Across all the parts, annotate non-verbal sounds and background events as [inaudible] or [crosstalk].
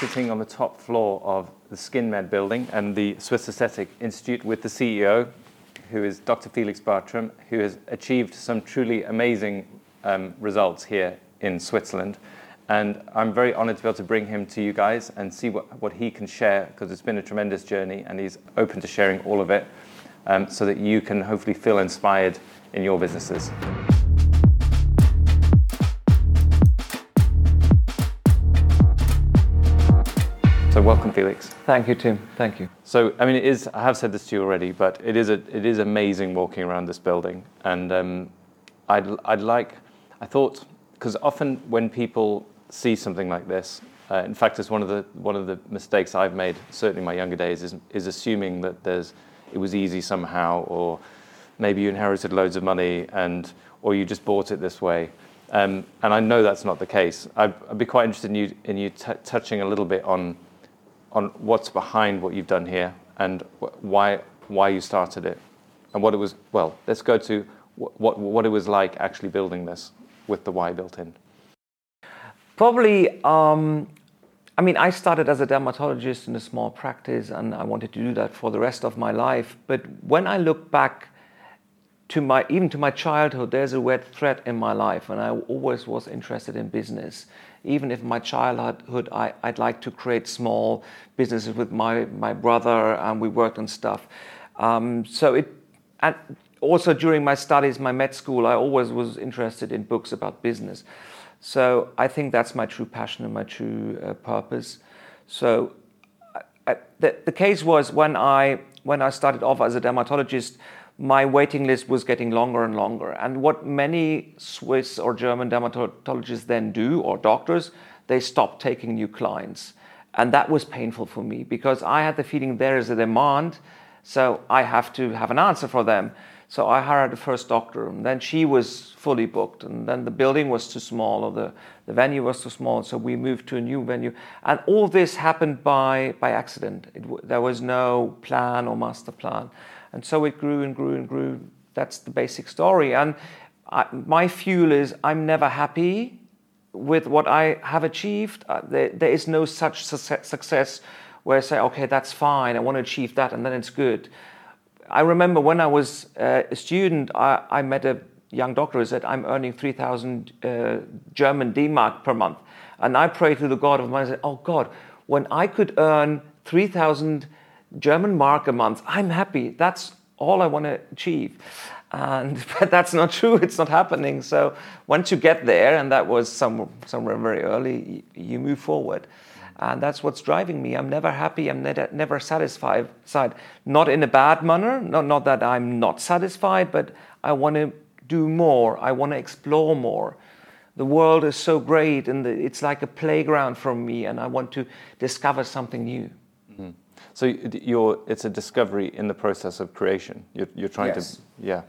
sitting on the top floor of the SkinMed building and the Swiss Aesthetic Institute with the CEO, who is Dr. Felix Bertram, who has achieved some truly amazing um, results here in Switzerland. And I'm very honored to be able to bring him to you guys and see what, what he can share because it's been a tremendous journey and he's open to sharing all of it um, so that you can hopefully feel inspired in your businesses. So welcome, Felix. Thank you, Tim. Thank you. So, I mean, it is. I have said this to you already, but it is a, it is amazing walking around this building, and um, I'd, I'd like. I thought because often when people see something like this, uh, in fact, it's one of the one of the mistakes I've made, certainly in my younger days, is is assuming that there's it was easy somehow, or maybe you inherited loads of money and or you just bought it this way. Um, and I know that's not the case. I'd, I'd be quite interested in you in you t- touching a little bit on on what's behind what you've done here and wh- why why you started it and what it was. Well, let's go to wh- what what it was like actually building this with the why built in. Probably, um, I mean, I started as a dermatologist in a small practice, and I wanted to do that for the rest of my life. But when I look back to my even to my childhood, there's a red thread in my life, and I always was interested in business even if my childhood I, would like to create small businesses with my, my brother and we worked on stuff. Um, so it, and also during my studies, my med school, I always was interested in books about business. So I think that's my true passion and my true uh, purpose. So I, the, the case was when I, when I started off as a dermatologist, my waiting list was getting longer and longer. And what many Swiss or German dermatologists then do, or doctors, they stop taking new clients. And that was painful for me because I had the feeling there is a demand, so I have to have an answer for them. So I hired the first doctor, and then she was fully booked, and then the building was too small, or the, the venue was too small, so we moved to a new venue. And all this happened by, by accident. It, there was no plan or master plan. And so it grew and grew and grew. That's the basic story. And I, my fuel is I'm never happy with what I have achieved. Uh, there, there is no such success where I say, okay, that's fine, I want to achieve that, and then it's good. I remember when I was uh, a student, I, I, met a young doctor who said, I'm earning 3,000 uh, German D-Mark per month. And I prayed to the God of mine and said, oh God, when I could earn 3,000 German mark a month. I'm happy. That's all I want to achieve. And [laughs] but that's not true. [laughs] It's not happening. So once you get there, and that was some, somewhere very early, you move forward. And that's what's driving me. I'm never happy. I'm never, never satisfied. Not in a bad manner. Not, not that I'm not satisfied, but I want to do more. I want to explore more. The world is so great, and it's like a playground for me, and I want to discover something new. So you're, it's a discovery in the process of creation. You're, you're trying yes. to, yeah,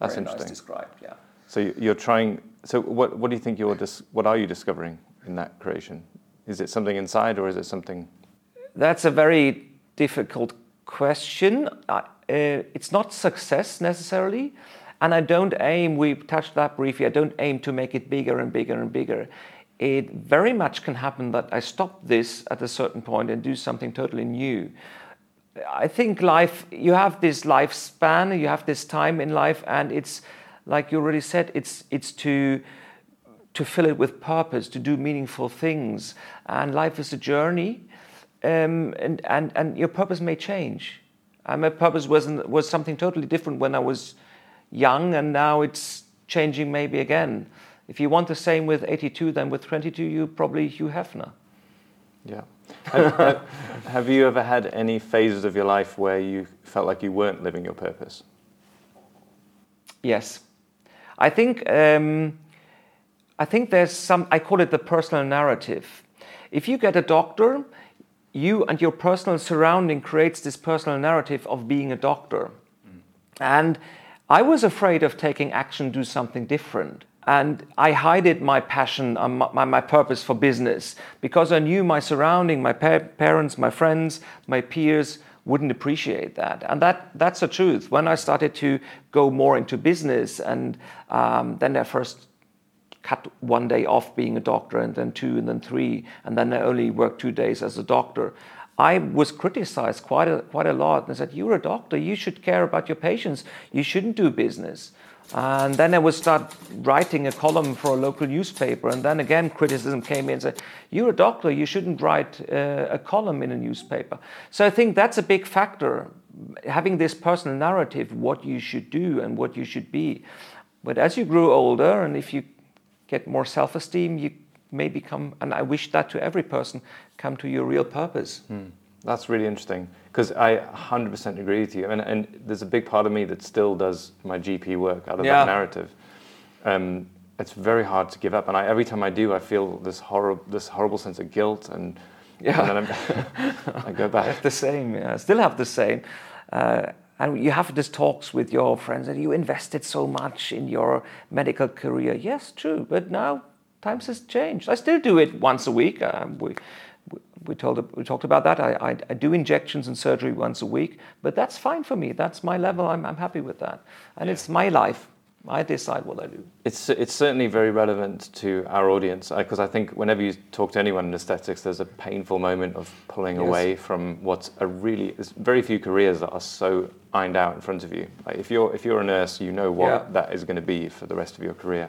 that's Very interesting. Nice described, yeah. So you're trying. So what, what do you think you're dis, what are you discovering in that creation? Is it something inside, or is it something? That's a very difficult question. Uh, it's not success necessarily, and I don't aim. We touched that briefly. I don't aim to make it bigger and bigger and bigger it very much can happen that I stop this at a certain point and do something totally new. I think life, you have this lifespan, you have this time in life, and it's like you already said, it's it's to to fill it with purpose, to do meaningful things, and life is a journey, um, and and and your purpose may change. And my purpose was was something totally different when I was young, and now it's changing maybe again. If you want the same with 82 than with 22, you probably Hugh Hefner. Yeah. [laughs] have, have, you ever had any phases of your life where you felt like you weren't living your purpose? Yes. I think, um, I think there's some, I call it the personal narrative. If you get a doctor, you and your personal surrounding creates this personal narrative of being a doctor. Mm. And I was afraid of taking action, do something different. And I hid my passion, my, my, purpose for business because I knew my surrounding, my pa- parents, my friends, my peers wouldn't appreciate that. And that, that's the truth. When I started to go more into business, and um, then I first cut one day off being a doctor and then two and then three and then I only worked two days as a doctor. I was criticized quite a, quite a lot and said, You're a doctor, you should care about your patients, you shouldn't do business. And then I would start writing a column for a local newspaper. And then again, criticism came in and said, You're a doctor, you shouldn't write uh, a column in a newspaper. So I think that's a big factor, having this personal narrative, what you should do and what you should be. But as you grew older, and if you get more self esteem, you may become, and I wish that to every person, come to your real purpose. Mm. That's really interesting because I 100% agree with you. And, and there's a big part of me that still does my GP work out of yeah. that narrative. Um, it's very hard to give up. And I, every time I do, I feel this, horrible, this horrible sense of guilt. And, yeah. and then [laughs] i go back. I have the same. Yeah. I still have the same. Uh, and you have these talks with your friends and you invested so much in your medical career. Yes, true. But now times has changed. I still do it once a week. Um, we, we, told, we talked about that. I, I, I, do injections and surgery once a week, but that's fine for me. That's my level. I'm, I'm happy with that. And yeah. it's my life. I decide what I do. It's, it's certainly very relevant to our audience uh, because I think whenever you talk to anyone in aesthetics, there's a painful moment of pulling yes. away from what's a really, there's very few careers that are so ironed out in front of you. Like if you're, if you're a nurse, you know what yeah. that is going to be for the rest of your career.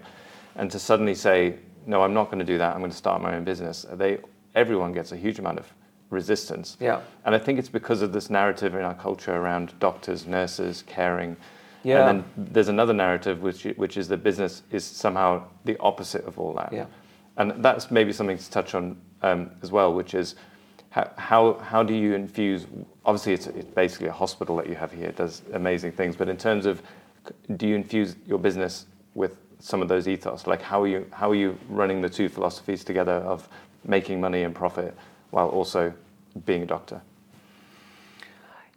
And to suddenly say, no, I'm not going to do that. I'm going to start my own business. They, everyone gets a huge amount of resistance. Yeah. And I think it's because of this narrative in our culture around doctors, nurses, caring. Yeah. And then there's another narrative which which is that business is somehow the opposite of all that. Yeah. And that's maybe something to touch on um, as well, which is how, how, how do you infuse? Obviously, it's, it's basically a hospital that you have here. It does amazing things. But in terms of, do you infuse your business with some of those ethos? Like, how are you how are you running the two philosophies together of making money and profit while also being a doctor?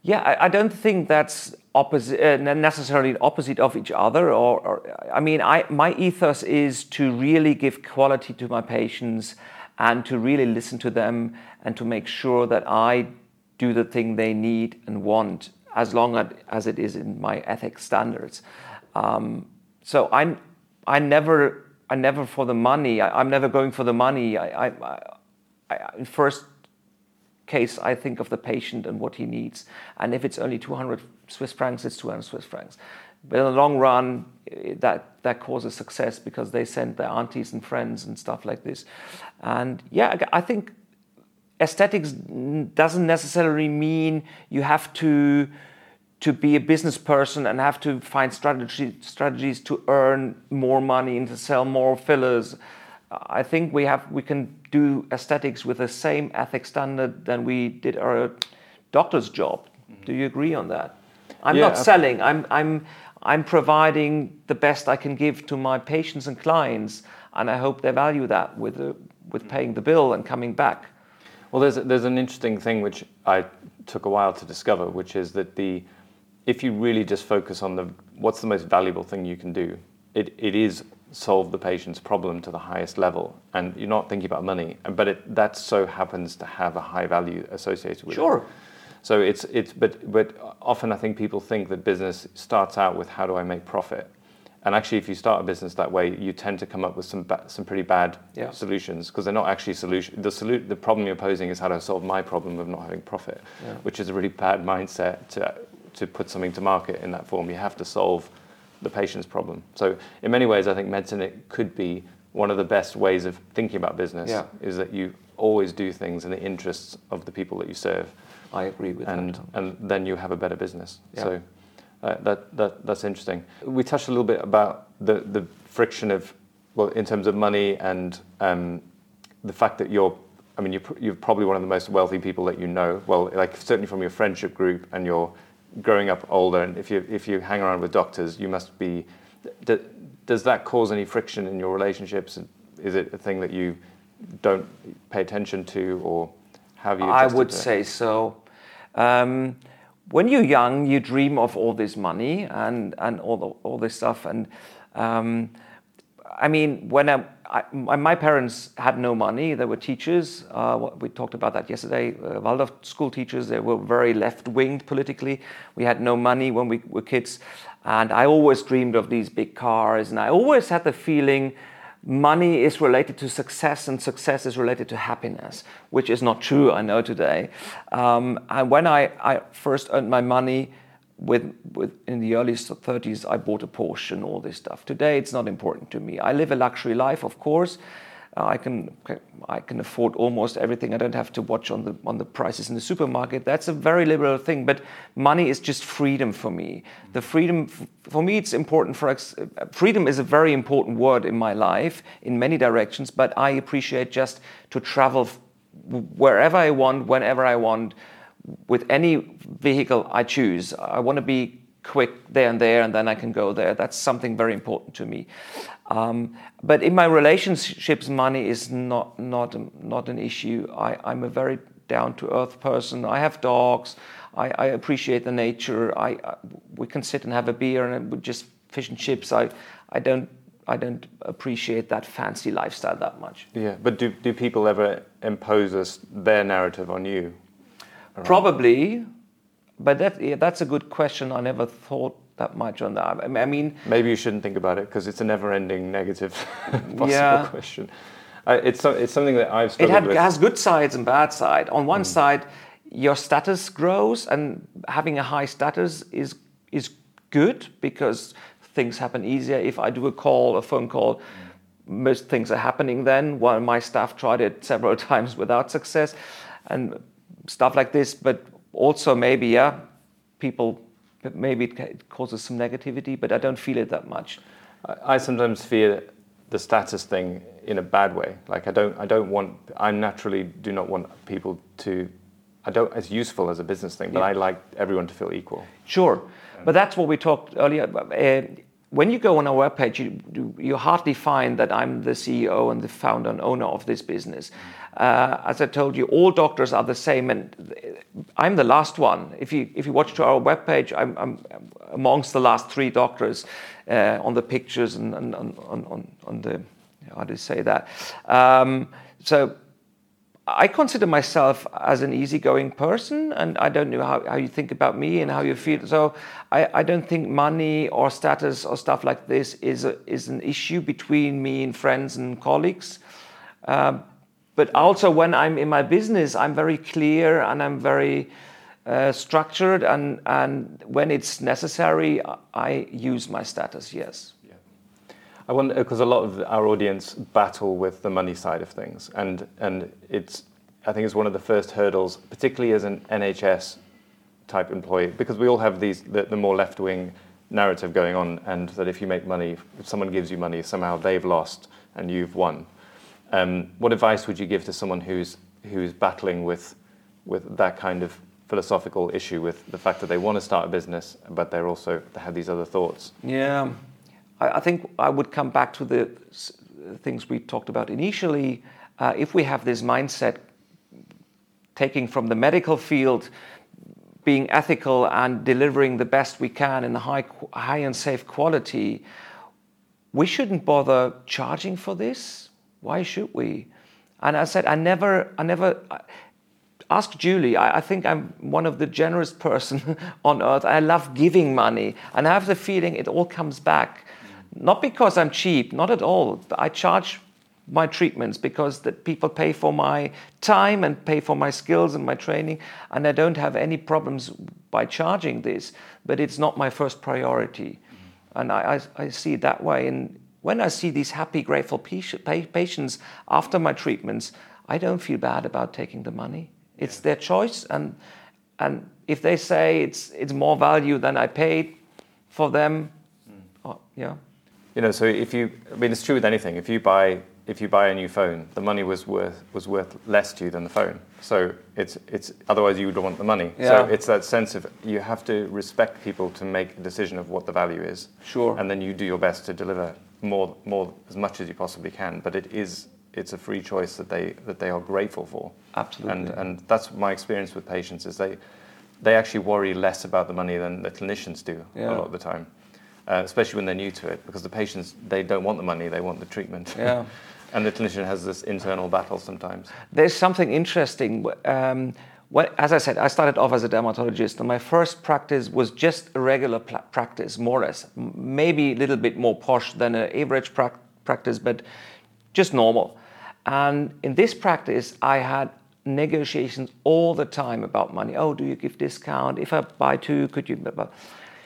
Yeah, I, I don't think that's opposite, uh, necessarily opposite of each other. Or, or, I mean, I, my ethos is to really give quality to my patients and to really listen to them and to make sure that I do the thing they need and want as long as it is in my ethics standards. Um, so I, I never I never for the money. I, am never going for the money. I, I, I, in first case, I think of the patient and what he needs. And if it's only 200 Swiss francs, it's 200 Swiss francs. But in the long run, eh, that that causes success because they send their aunties and friends and stuff like this. And yeah, I think aesthetics doesn't necessarily mean you have to to be a business person and have to find strategy, strategies to earn more money and to sell more fillers. I think we have we can do aesthetics with the same ethics standard than we did our doctor's job. Mm-hmm. Do you agree on that? I'm yeah, not selling. I'm I'm I'm providing the best I can give to my patients and clients, and I hope they value that with with paying the bill and coming back. Well, there's there's an interesting thing which I took a while to discover, which is that the if you really just focus on the what's the most valuable thing you can do, it, it is solve the patient's problem to the highest level, and you're not thinking about money, but it, that so happens to have a high value associated with sure. it. Sure. So it's it's but but often I think people think that business starts out with how do I make profit, and actually if you start a business that way, you tend to come up with some ba- some pretty bad yeah. solutions because they're not actually solution. The solu- the problem you're posing is how to solve my problem of not having profit, yeah. which is a really bad mindset to to put something to market in that form. You have to solve the patient's problem. So in many ways, I think medicine it could be one of the best ways of thinking about business. Yeah. Is that you always do things in the interests of the people that you serve. I agree with and, that. And then you have a better business. Yeah. So uh, that, that that's interesting. We touched a little bit about the the friction of well in terms of money and um, the fact that you're I mean, you're, you're probably one of the most wealthy people that you know. Well, like certainly from your friendship group and your growing up older, and if you if you hang around with doctors, you must be. D- does that cause any friction in your relationships? Is it a thing that you don't pay attention to, or have you? I would say so. Um, when you're young, you dream of all this money and and all the, all this stuff, and um, I mean, when I, I, my parents had no money, they were teachers. Uh, we talked about that yesterday. Uh, Waldorf school teachers, they were very left winged politically. We had no money when we were kids. And I always dreamed of these big cars. And I always had the feeling money is related to success and success is related to happiness, which is not true, I know today. Um, and when I, I first earned my money, with, with in the early 30s, I bought a Porsche and all this stuff. Today, it's not important to me. I live a luxury life, of course. Uh, I can I can afford almost everything. I don't have to watch on the on the prices in the supermarket. That's a very liberal thing. But money is just freedom for me. The freedom for me, it's important. For freedom is a very important word in my life in many directions. But I appreciate just to travel wherever I want, whenever I want with any vehicle I choose. I want to be quick there and there, and then I can go there. That's something very important to me. Um, but in my relationships, money is not not not an issue. I, I'm a very down to earth person. I have dogs. I, I appreciate the nature. I, I, we can sit and have a beer and just fish and chips. I I don't I don't appreciate that fancy lifestyle that much. Yeah, but do do people ever impose us, their narrative on you? Probably, but that yeah, that's a good question. I never thought that much on that. I mean, maybe you shouldn't think about it because it's a never-ending negative [laughs] possible yeah. question. Uh, it's it's something that I've it had, has good sides and bad side. On one mm. side, your status grows, and having a high status is is good because things happen easier. If I do a call, a phone call. Mm. Most things are happening then. While my staff tried it several [laughs] times without success, and stuff like this, but also maybe, yeah, people, maybe it causes some negativity, but I don't feel it that much. I, I sometimes fear the status thing in a bad way. Like I don't, I don't want, I naturally do not want people to, I don't, it's useful as a business thing, but yeah. I like everyone to feel equal. Sure. But that's what we talked earlier. Uh, when you go on our webpage, you, you hardly find that I'm the CEO and the founder and owner of this business. Uh, as I told you, all doctors are the same, and I'm the last one. If you if you watch to our webpage, I'm, I'm amongst the last three doctors uh, on the pictures and, and on, on, on the how do you say that? Um, so I consider myself as an easygoing person, and I don't know how, how you think about me and how you feel. So I, I don't think money or status or stuff like this is a, is an issue between me and friends and colleagues. Um, but also when I'm in my business, I'm very clear and I'm very uh, structured, and and when it's necessary, I use my status. Yes. I wonder because a lot of our audience battle with the money side of things, and and it's I think it's one of the first hurdles, particularly as an NHS type employee, because we all have these the, the more left wing narrative going on, and that if you make money, if someone gives you money, somehow they've lost and you've won. Um, what advice would you give to someone who's who's battling with with that kind of philosophical issue with the fact that they want to start a business, but they're also they have these other thoughts? Yeah. I, I think I would come back to the things we talked about initially. Uh, if we have this mindset, taking from the medical field, being ethical and delivering the best we can in a high, high and safe quality, we shouldn't bother charging for this. Why should we? And I said, I never, I never. ask Julie. I, I, think I'm one of the generous person [laughs] on earth. I love giving money, and I have the feeling it all comes back. Not because I'm cheap, not at all. I charge my treatments because that people pay for my time and pay for my skills and my training, and I don't have any problems by charging this. But it's not my first priority, mm-hmm. and I, I, I, see it that way. And when I see these happy, grateful patients after my treatments, I don't feel bad about taking the money. It's yeah. their choice, and and if they say it's it's more value than I paid for them, mm. oh, yeah. You know, so if you, I mean, it's true with anything. If you buy, if you buy a new phone, the money was worth was worth less to you than the phone. So it's it's otherwise you would want the money. Yeah. So it's that sense of you have to respect people to make a decision of what the value is. Sure. And then you do your best to deliver more more as much as you possibly can. But it is it's a free choice that they that they are grateful for. Absolutely. And and that's my experience with patients is they they actually worry less about the money than the clinicians do yeah. a lot of the time uh, especially when they're new to it, because the patients they don't want the money, they want the treatment. Yeah. [laughs] and the clinician has this internal battle sometimes. There's something interesting. Um, as I said, I started off as a dermatologist, and my first practice was just a regular pl- practice, more or less, maybe a little bit more posh than an average pra- practice, but just normal. And in this practice, I had negotiations all the time about money. Oh, do you give discount? If I buy two, could you?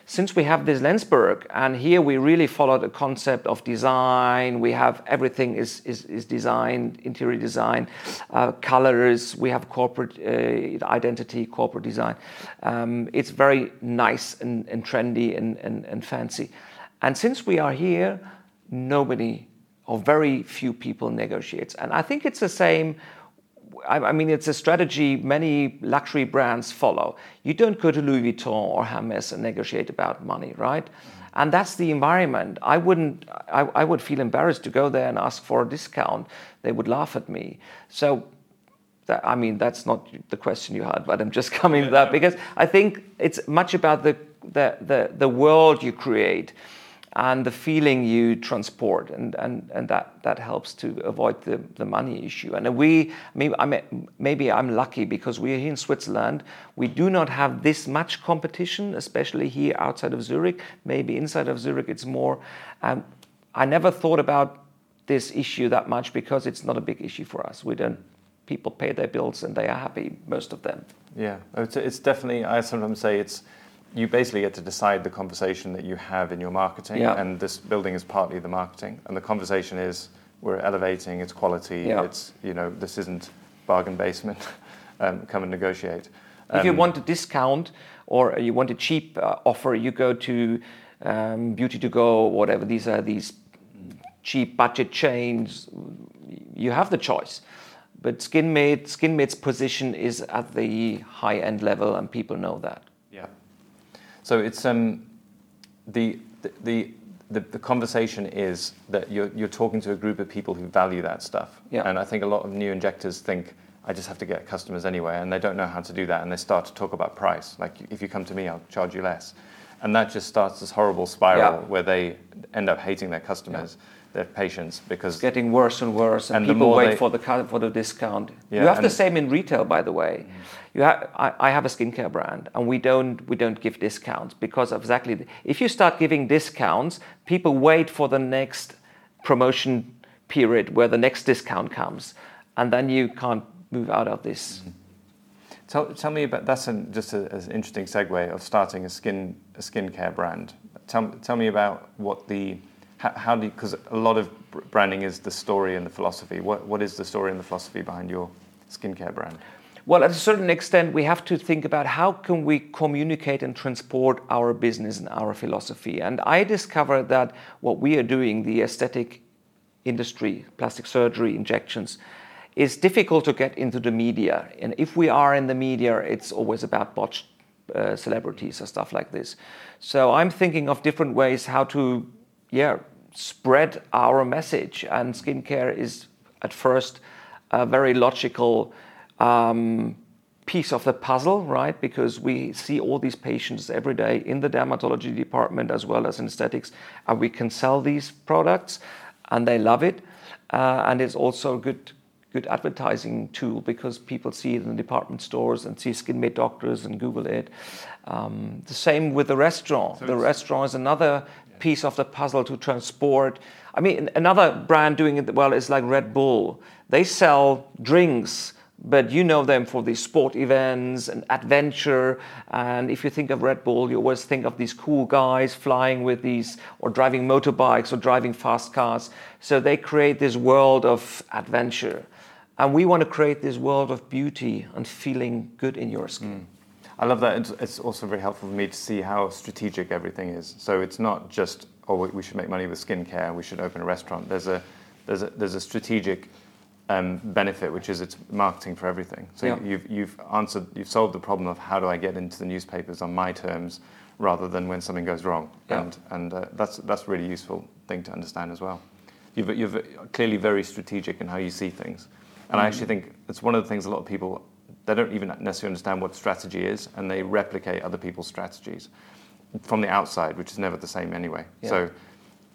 Since we have this Lenzburg, and here we really follow the concept of design, we have everything is, is, is designed, interior design, uh, colors, we have corporate uh, identity, corporate design. Um, it's very nice and, and trendy and, and, and fancy. And since we are here, nobody or very few people negotiates. And I think it's the same. I mean, it's a strategy many luxury brands follow. You don't go to Louis Vuitton or Hermes and negotiate about money, right? And that's the environment. I wouldn't. I, I would feel embarrassed to go there and ask for a discount. They would laugh at me. So that, I mean, that's not the question you had, but I'm just [laughs] coming to that because I think it's much about the, the, the, the world you create and the feeling you transport, and, and, and that, that helps to avoid the, the money issue. And we, maybe I'm, maybe I'm lucky because we're here in Switzerland. We do not have this much competition, especially here outside of Zurich. Maybe inside of Zurich it's more. Um, I never thought about this issue that much because it's not a big issue for us. We don't. People pay their bills and they are happy, most of them. Yeah, it's, it's definitely. I sometimes say it's you basically get to decide the conversation that you have in your marketing, yeah. and this building is partly the marketing. And the conversation is we're elevating its quality. Yeah. It's you know this isn't bargain basement. [laughs] um, come and negotiate. Um, if you um, want a discount or you want a cheap uh, offer, you go to um, Beauty to Go whatever. These are these cheap budget chains. You have the choice. But SkinMed, SkinMed's position is at the high end level, and people know that. So it's um, the, the, the, the, conversation is that you're, you're talking to a group of people who value that stuff. Yeah. And I think a lot of new injectors think, I just have to get customers anyway, and they don't know how to do that, and they start to talk about price. Like, if you come to me, I'll charge you less. And that just starts this horrible spiral yeah. where they end up hating their customers. Yeah their patients because it's getting worse and worse, and, and people wait they, for the for the discount. Yeah, you have the same in retail, by the way. You have, I, I, have a skincare brand, and we don't we don't give discounts because of exactly. The, if you start giving discounts, people wait for the next promotion period where the next discount comes, and then you can't move out of this. Mm. Tell, tell me about that's an, just an interesting segue of starting a skin a skincare brand. Tell, tell me about what the how, do because a lot of branding is the story and the philosophy. What what is the story and the philosophy behind your skincare brand? Well, at a certain extent, we have to think about how can we communicate and transport our business and our philosophy. And I discovered that what we are doing, the aesthetic industry, plastic surgery, injections, is difficult to get into the media. And if we are in the media, it's always about botched uh, celebrities or stuff like this. So I'm thinking of different ways how to yeah, spread our message. And skincare is at first a very logical um, piece of the puzzle, right? Because we see all these patients every day in the dermatology department as well as in aesthetics, and we can sell these products, and they love it. Uh, and it's also a good good advertising tool because people see it in the department stores and see SkinMed doctors and Google it. Um, the same with the restaurant. So the restaurant is another piece of the puzzle to transport. I mean, another brand doing it well is like Red Bull. They sell drinks, but you know them for these sport events and adventure. And if you think of Red Bull, you always think of these cool guys flying with these, or driving motorbikes, or driving fast cars. So they create this world of adventure. And we want to create this world of beauty and feeling good in your skin. Mm. I love that. It's, it's, also very helpful for me to see how strategic everything is. So it's not just oh we should make money with skincare, we should open a restaurant. There's a there's a there's a strategic um, benefit, which is it's marketing for everything. So yeah. you've you've answered you've solved the problem of how do I get into the newspapers on my terms rather than when something goes wrong. Yeah. And and uh, that's that's a really useful thing to understand as well. You've you're clearly very strategic in how you see things. And mm-hmm. I actually think it's one of the things a lot of people they don't even necessarily understand what strategy is, and they replicate other people's strategies from the outside, which is never the same anyway. Yeah. So,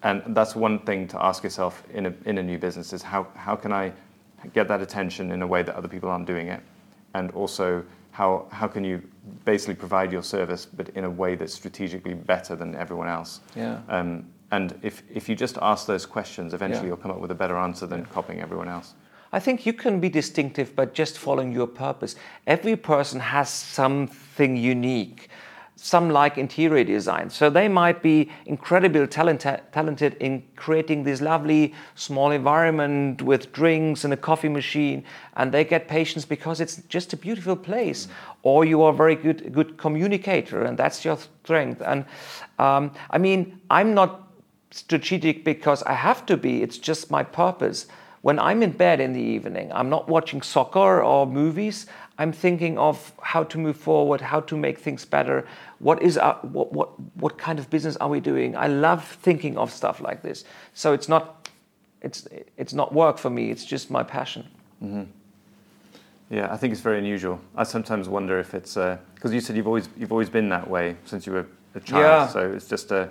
and that's one thing to ask yourself in a in a new business is how how can I get that attention in a way that other people aren't doing it, and also how how can you basically provide your service but in a way that's strategically better than everyone else. Yeah. Um, And if, if you just ask those questions, eventually Yeah. you'll come up with a better answer than copying everyone else. I think you can be distinctive by just following your purpose. Every person has something unique. Some like interior design, so they might be incredibly talented, talented in creating this lovely small environment with drinks and a coffee machine, and they get patients because it's just a beautiful place. Or you are a very good good communicator, and that's your strength. And um, I mean, I'm not strategic because I have to be. It's just my purpose. When I'm in bed in the evening, I'm not watching soccer or movies. I'm thinking of how to move forward, how to make things better. What is our, what, what what kind of business are we doing? I love thinking of stuff like this. So it's not it's it's not work for me. It's just my passion. Yeah, I think it's very unusual. I sometimes wonder if it's because you said you've always you've always been that way since you were a child. Yeah. So it's just uh,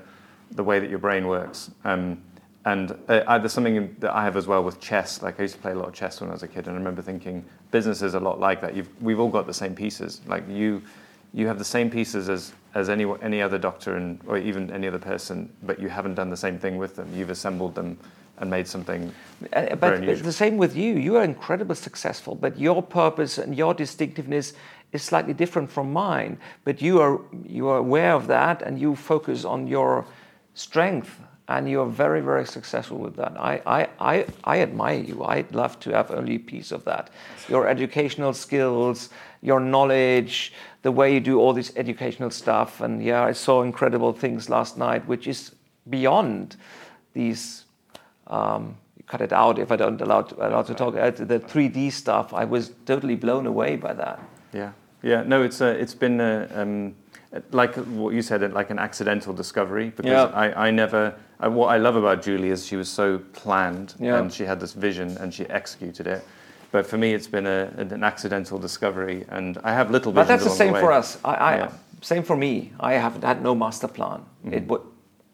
the way that your brain works. Um, and uh, I, there's something that I have as well with chess. Like I used to play a lot of chess when I was a kid, and I remember thinking business is a lot like that. You've, we've all got the same pieces. Like you, you have the same pieces as as any any other doctor and or even any other person, but you haven't done the same thing with them. You've assembled them and made something Uh, very But the same with you. You are incredibly successful, but your purpose and your distinctiveness is slightly different from mine. But you are you are aware of that, and you focus on your strength, and you are very very successful with that. I I I, I admire you. I'd love to have only a piece of that. Your educational skills, your knowledge, the way you do all this educational stuff, and yeah, I saw incredible things last night, which is beyond these um, cut it out if I don't allow to, allow to talk. Uh, the 3D stuff, I was totally blown away by that. Yeah, yeah. No, it's uh, it's been uh, um, like what you said, like an accidental discovery. Because Yeah. I, I never. I, what I love about Julie is she was so planned Yeah. and she had this vision and she executed it. But for me, it's been a, an accidental discovery, and I have little. But that's the same way. for us. I, I Yeah. same for me. I have had no master plan. It mm-hmm. would,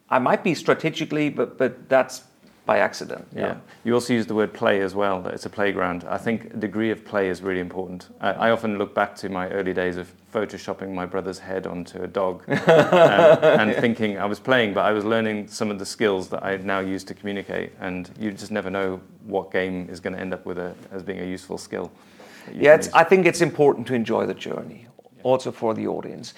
I might be strategically, but but that's by accident. Yeah. You also use the word play as well, that it's a playground. I think a degree of play is really important. I, I often look back to my early days of photoshopping my brother's head onto a dog [laughs] um, and thinking I was playing, but I was learning some of the skills that I now use to communicate. And you just never know what game is going to end up with a, as being a useful skill. Yeah, it's. I think it's important to enjoy the journey, also for the audience.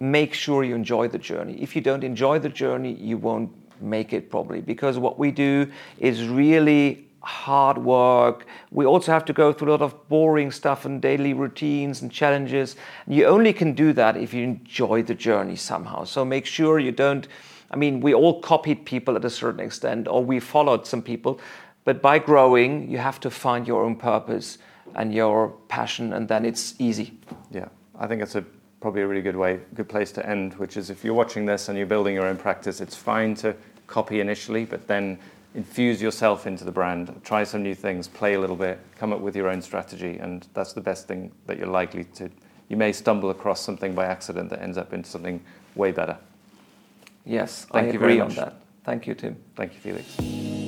Make sure you enjoy the journey. If you don't enjoy the journey, you won't make it probably because what we do is really hard work. We also have to go through a lot of boring stuff and daily routines and challenges. You only can do that if you enjoy the journey somehow. So make sure you don't. I mean, we all copied people at a certain extent, or we followed some people, but by growing, you have to find your own purpose and your passion, and then it's easy. Yeah, I think it's a probably a really good way, good place to end. Which is, if you're watching this and you're building your own practice, it's fine to copy initially, but then infuse yourself into the brand, try some new things, play a little bit, come up with your own strategy, and that's the best thing that you're likely to. You may stumble across something by accident that ends up into something way better. Yes, Thank I you very agree on that. Thank you, Tim. Thank you, Felix.